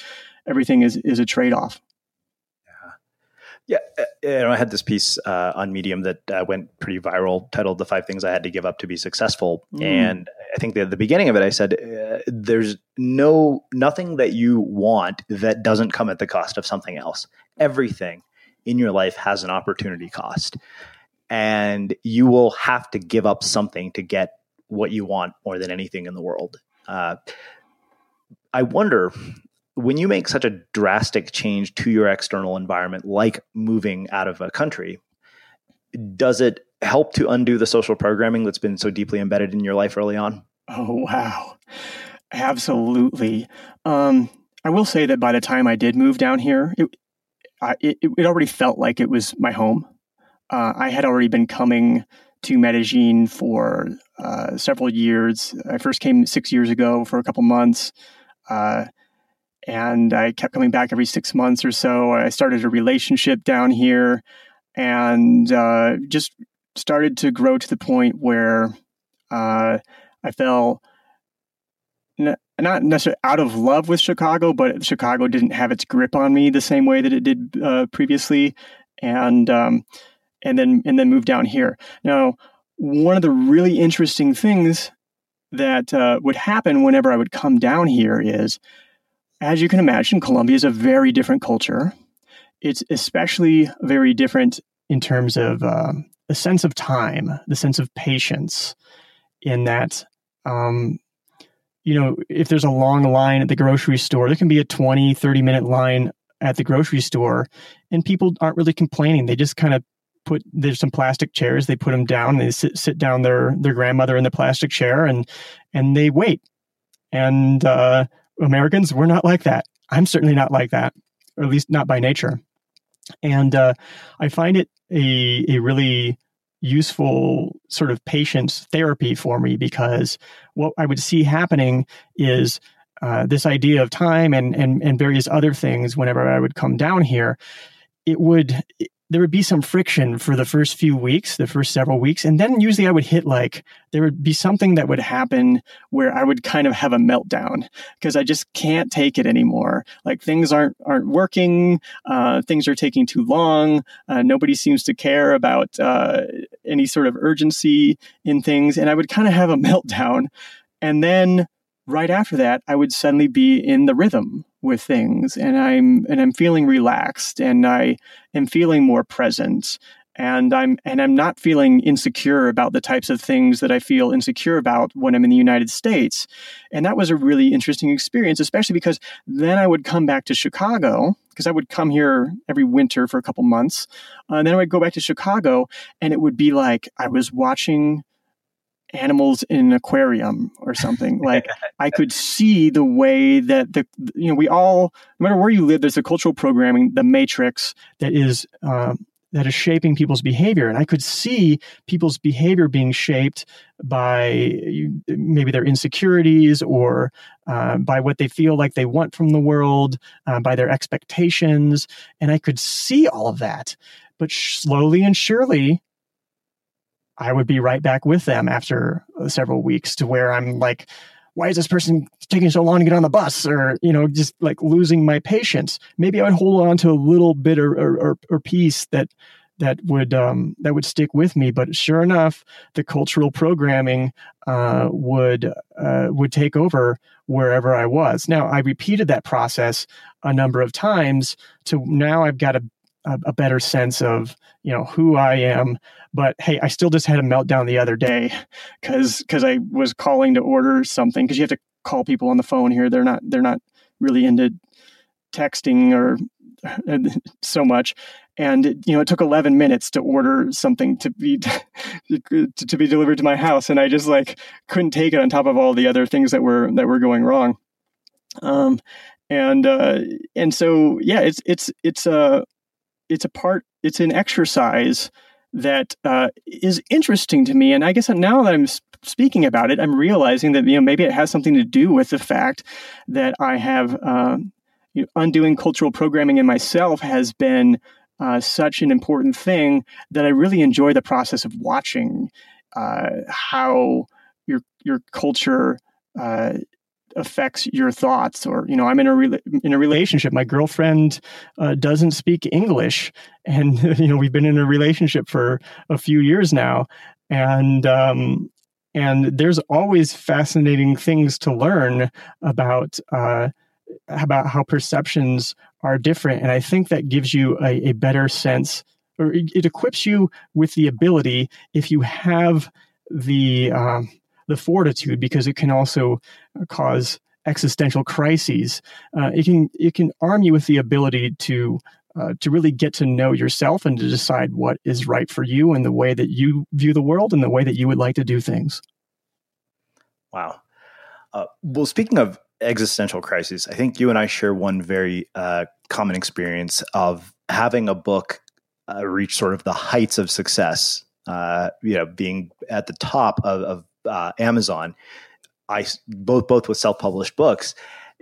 everything is is a trade off. Yeah, uh, you know, I had this piece uh, on Medium that uh, went pretty viral, titled "The Five Things I Had to Give Up to Be Successful," mm. and I think at the beginning of it, I said, uh, "There's no nothing that you want that doesn't come at the cost of something else. Everything in your life has an opportunity cost, and you will have to give up something to get what you want more than anything in the world. Uh, I wonder when you make such a drastic change to your external environment, like moving out of a country, does it help to undo the social programming that's been so deeply embedded in your life early on? Oh, wow. Absolutely. Um, I will say that by the time I did move down here, it, I, it, it already felt like it was my home. Uh, I had already been coming to Medellin for uh, several years. I first came six years ago for a couple months. Uh, and I kept coming back every six months or so. I started a relationship down here and uh, just started to grow to the point where uh, I fell not necessarily out of love with Chicago, but Chicago didn't have its grip on me the same way that it did uh, previously, and um, and then and then moved down here. Now, one of the really interesting things that uh, would happen whenever I would come down here is, as you can imagine, Colombia is a very different culture. It's especially very different in terms of um, the sense of time, the sense of patience, in that, um, you know, if there's a long line at the grocery store, there can be a 20, 30 minute line at the grocery store, and people aren't really complaining. They just kind of put there's some plastic chairs they put them down and they sit, sit down their their grandmother in the plastic chair and and they wait. And uh, americans we're not like that. I'm certainly not like that or at least not by nature. And uh, i find it a, a really useful sort of patience therapy for me because what i would see happening is uh, this idea of time and, and and various other things whenever i would come down here it would there would be some friction for the first few weeks, the first several weeks. And then usually I would hit like, there would be something that would happen where I would kind of have a meltdown because I just can't take it anymore. Like things aren't, aren't working. Uh, things are taking too long. Uh, nobody seems to care about uh, any sort of urgency in things. And I would kind of have a meltdown. And then right after that, I would suddenly be in the rhythm with things and I'm and I'm feeling relaxed and I am feeling more present and I'm and I'm not feeling insecure about the types of things that I feel insecure about when I'm in the United States. And that was a really interesting experience, especially because then I would come back to Chicago because I would come here every winter for a couple months, uh, and then I would go back to Chicago, and it would be like I was watching animals in an aquarium or something. Like I could see the way that the you know we all no matter where you live, there's a cultural programming, the matrix that is. Um, that is shaping people's behavior. And I could see people's behavior being shaped by maybe their insecurities or uh, by what they feel like they want from the world, uh, by their expectations. And I could see all of that. But slowly and surely, I would be right back with them after uh, several weeks to where I'm like, why is this person taking so long to get on the bus? Or, you know, just like losing my patience. Maybe I would hold on to a little bit or, or, or piece that that would um, that would stick with me. But sure enough, the cultural programming uh, would uh, would take over wherever I was. Now I repeated that process a number of times to now I've got a a, a better sense of you know who I am. But hey, I still just had a meltdown the other day because because I was calling to order something because you have to call people on the phone here. They're not they're not really into texting or so much and you know it took 11 minutes to order something to be to, to, be delivered to my house and i just like couldn't take it on top of all the other things that were that were going wrong um and uh and so yeah it's it's it's uh it's a part it's an exercise that uh, is interesting to me. And i guess now that i'm speaking about it i'm realizing that you know maybe it has something to do with the fact that i have um, you know, undoing cultural programming in myself has been uh, such an important thing that i really enjoy the process of watching uh, how your your culture uh, affects your thoughts or you know i'm in a re- in a relationship. My girlfriend uh, doesn't speak english and you know we've been in a relationship for a few years now. And um, and there's always fascinating things to learn about uh, about how perceptions are different. And i think that gives you a, a better sense or it, it, equips you with the ability if you have the um, the fortitude because it can also uh, cause existential crises. Uh, it can it can arm you with the ability to uh, to really get to know yourself and to decide what is right for you and the way that you view the world and the way that you would like to do things. Wow. Uh, well, speaking of existential crises, I think you and I share one very uh, common experience of having a book uh, reached sort of the heights of success, you know, being at the top of, of uh, Amazon. I both both with self published books,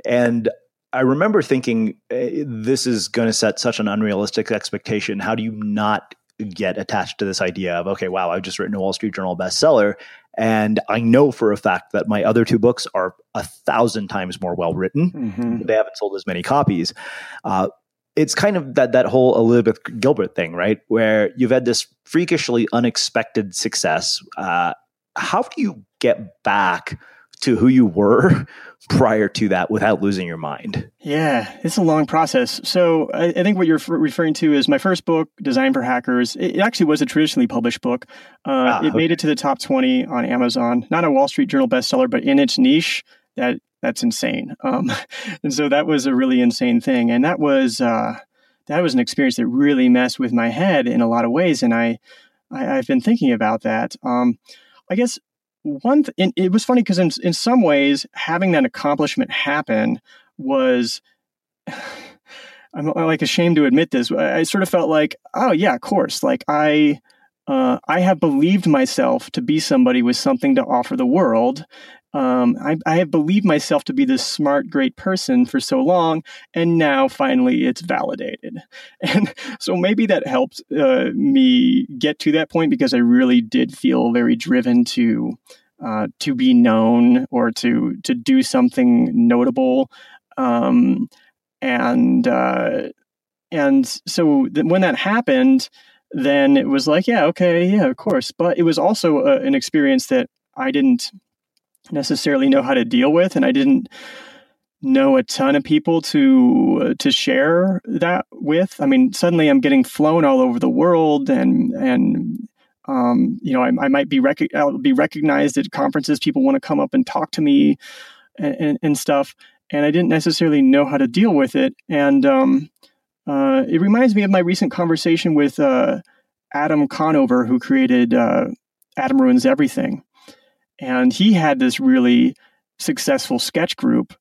and I remember thinking eh, this is going to set such an unrealistic expectation. How do you not get attached to this idea of okay, wow, I've just written a Wall Street Journal bestseller, and I know for a fact that my other two books are a thousand times more well written. Mm-hmm. They haven't sold as many copies. Uh, it's kind of that that whole Elizabeth Gilbert thing, right? Where you've had this freakishly unexpected success. Uh, how do you get back to who you were prior to that without losing your mind? Yeah, it's a long process. So I, I, think what you're referring to is my first book, Design for Hackers. It actually was a traditionally published book. Uh, ah, it okay. made it to the top 20 on Amazon. Not a Wall Street Journal bestseller, but in its niche, that that's insane. Um, and so that was a really insane thing. And that was uh, that was an experience that really messed with my head in a lot of ways. And I, I have been thinking about that. Um, I guess one th- it was funny because in, in some ways having that accomplishment happen was i'm like ashamed to admit this i sort of felt like oh yeah of course like i uh, i have believed myself to be somebody with something to offer the world um, I, I, have believed myself to be this smart, great person for so long, and now finally it's validated. And so maybe that helped uh, me get to that point because I really did feel very driven to uh, to be known or to to do something notable. Um, and uh, and so th- when that happened, then it was like, yeah, okay, yeah, of course. But it was also a, uh, an experience that I didn't necessarily know how to deal with, and I didn't know a ton of people to uh, to share that with. I mean, suddenly I'm getting flown all over the world, and and um, you know, I, I might be rec- I'll be recognized at conferences. People want to come up and talk to me and, and, and, stuff, and I didn't necessarily know how to deal with it. And um, uh, it reminds me of my recent conversation with uh, Adam Conover, who created uh, Adam Ruins Everything and he had this really successful sketch group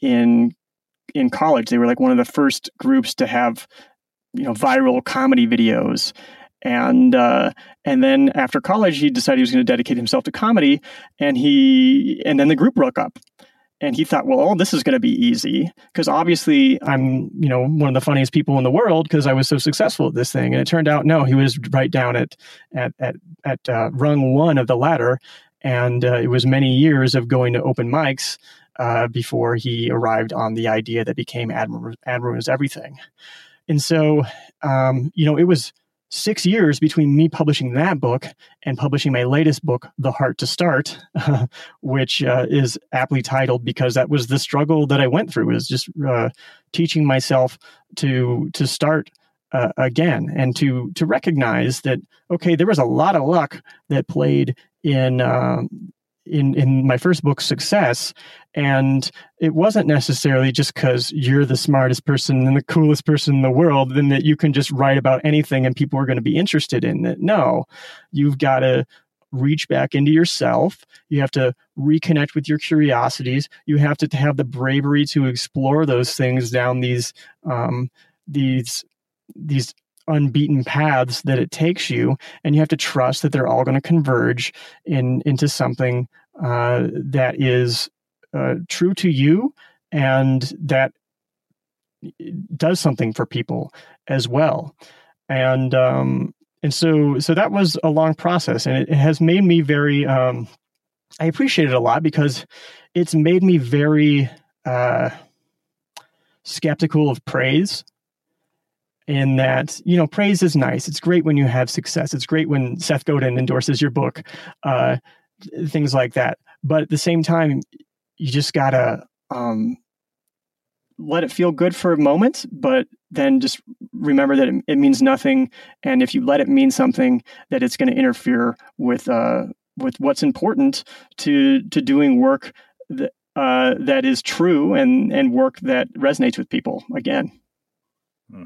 in in college. They were like one of the first groups to have you know viral comedy videos. And uh, and then after college, he decided he was going to dedicate himself to comedy, and he and then the group broke up and he thought, well, oh, this is going to be easy because obviously I'm, you know, one of the funniest people in the world because I was so successful at this thing. And it turned out, no, he was right down at at at, at uh, rung one of the ladder, and uh, it was many years of going to open mics uh, before he arrived on the idea that became Adam Ruins Everything. And so, um, you know, it was six years between me publishing that book and publishing my latest book, The Heart to Start, which uh, is aptly titled because that was the struggle that I went through, is just uh, teaching myself to to start uh, again and to to recognize that okay, there was a lot of luck that played in um, in in my first book success. And it wasn't necessarily just because you're the smartest person and the coolest person in the world then that you can just write about anything and people are going to be interested in it. No you've got to reach back into yourself. You have to reconnect with your curiosities. You have to have the bravery to explore those things down these um, these these unbeaten paths that it takes you and you have to trust that they're all going to converge in into something uh, that is uh, true to you and that does something for people as well. And um, and so so that was a long process and it, it has made me very um, i appreciate it a lot because it's made me very uh, skeptical of praise in that you know praise is nice. It's great when you have success. It's great when seth godin endorses your book uh, things like that. But at the same time you just gotta um, let it feel good for a moment but then just remember that it, it, means nothing. And if you let it mean something that it's going to interfere with uh, with what's important to to doing work that uh, that is true and and work that resonates with people again. Hmm.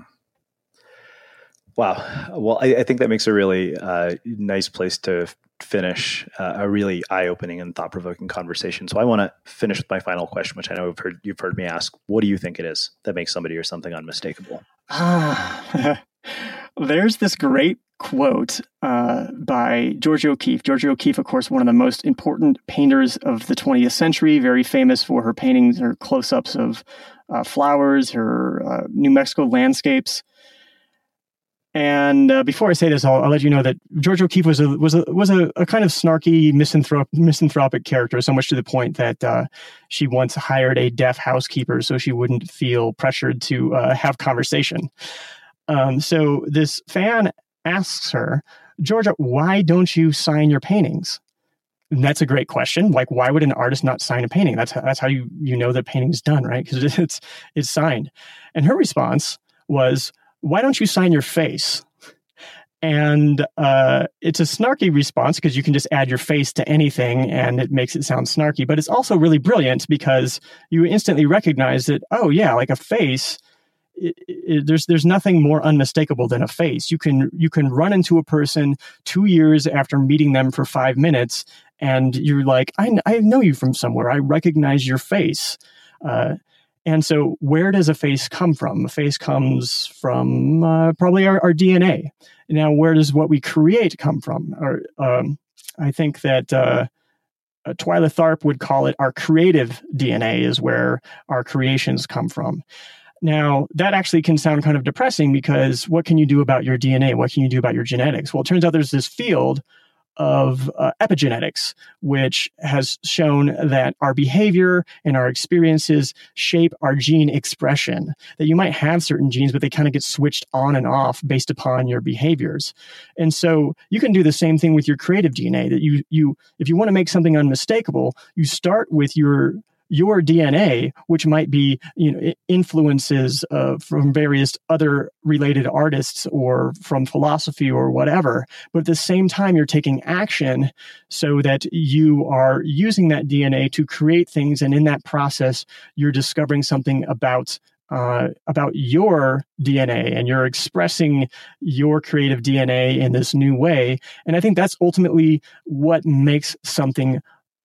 Wow. Well, I, I, think that makes a really uh, nice place to finish uh, a really eye-opening and thought-provoking conversation. So I want to finish with my final question, which I know you've heard, you've heard me ask. What do you think it is that makes somebody or something unmistakable? uh, There's this great quote uh, by Georgia O'Keeffe. Georgia O'Keeffe, of course, one of the most important painters of the 20th century, very famous for her paintings, her close ups of uh, flowers, her uh, New Mexico landscapes. And uh, before I say this, I'll, I'll, let you know that George O'Keeffe was a was a was a, a kind of snarky misanthrop- misanthropic character, so much to the point that uh, she once hired a deaf housekeeper so she wouldn't feel pressured to uh, have conversation. Um, so this fan asks her, Georgia, why don't you sign your paintings? And that's a great question. Like, why would an artist not sign a painting? That's how, that's how you you know the painting's done, right? Because it's it's signed. And her response was, why don't you sign your face? And uh, it's a snarky response because you can just add your face to anything and it makes it sound snarky. But it's also really brilliant because you instantly recognize that, oh, yeah, like a face. It, it, there's there's nothing more unmistakable than a face. You can you can run into a person two years after meeting them for five minutes, and you're like, I, I know you from somewhere. I recognize your face. Uh, and so, where does a face come from? A face comes from uh, probably our, our, DNA. Now, where does what we create come from? Or, um, I think that uh, uh, Twyla Tharp would call it our creative DNA, is where our creations come from. Now, that actually can sound kind of depressing because what can you do about your DNA? What can you do about your genetics? Well, it turns out there's this field of uh, epigenetics, which has shown that our behavior and our experiences shape our gene expression. That you might have certain genes, but they kind of get switched on and off based upon your behaviors. And so you can do the same thing with your creative DNA. That you you if you want to make something unmistakable, you start with your your DNA, which might be you know influences uh, from various other related artists or from philosophy or whatever. But at the same time, you're taking action so that you are using that DNA to create things, and in that process, you're discovering something about uh, about your DNA and you're expressing your creative DNA in this new way. And I think that's ultimately what makes something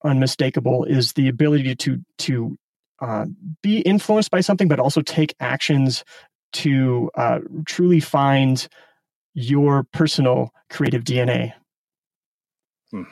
unmistakable is the ability to to uh, be influenced by something, but also take actions to uh, truly find your personal creative DNA. Hmm.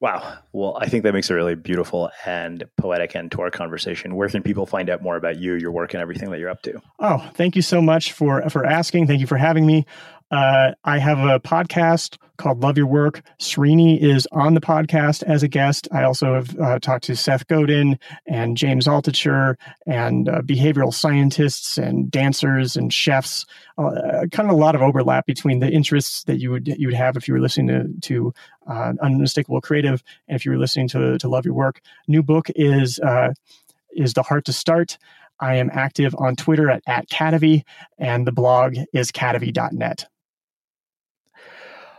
Wow. Well, I think that makes a really beautiful and poetic end to our conversation. Where can people find out more about you, your work, and everything that you're up to? Oh, thank you so much for for asking. Thank you for having me. Uh, I have a podcast called Love Your Work. Srini is on the podcast as a guest. I also have uh, talked to Seth Godin and James Altucher and uh, behavioral scientists and dancers and chefs. Uh, kind of a lot of overlap between the interests that you would you would have if you were listening to to uh, Unmistakable Creative and if you were listening to to Love Your Work. New book is uh, is The Heart to Start. I am active on Twitter at, at Kadavy, and the blog is kadavy.net.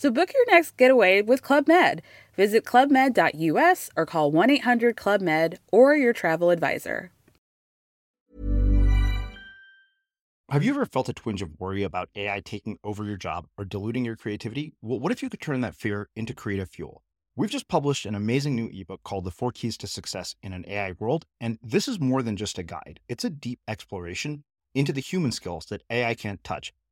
So book your next getaway with Club Med. Visit clubmed.us or call 1 800 Club Med or your travel advisor. Have you ever felt a twinge of worry about AI taking over your job or diluting your creativity? Well, what if you could turn that fear into creative fuel? We've just published an amazing new ebook called The Four Keys to Success in an AI World. And this is more than just a guide, it's a deep exploration into the human skills that AI can't touch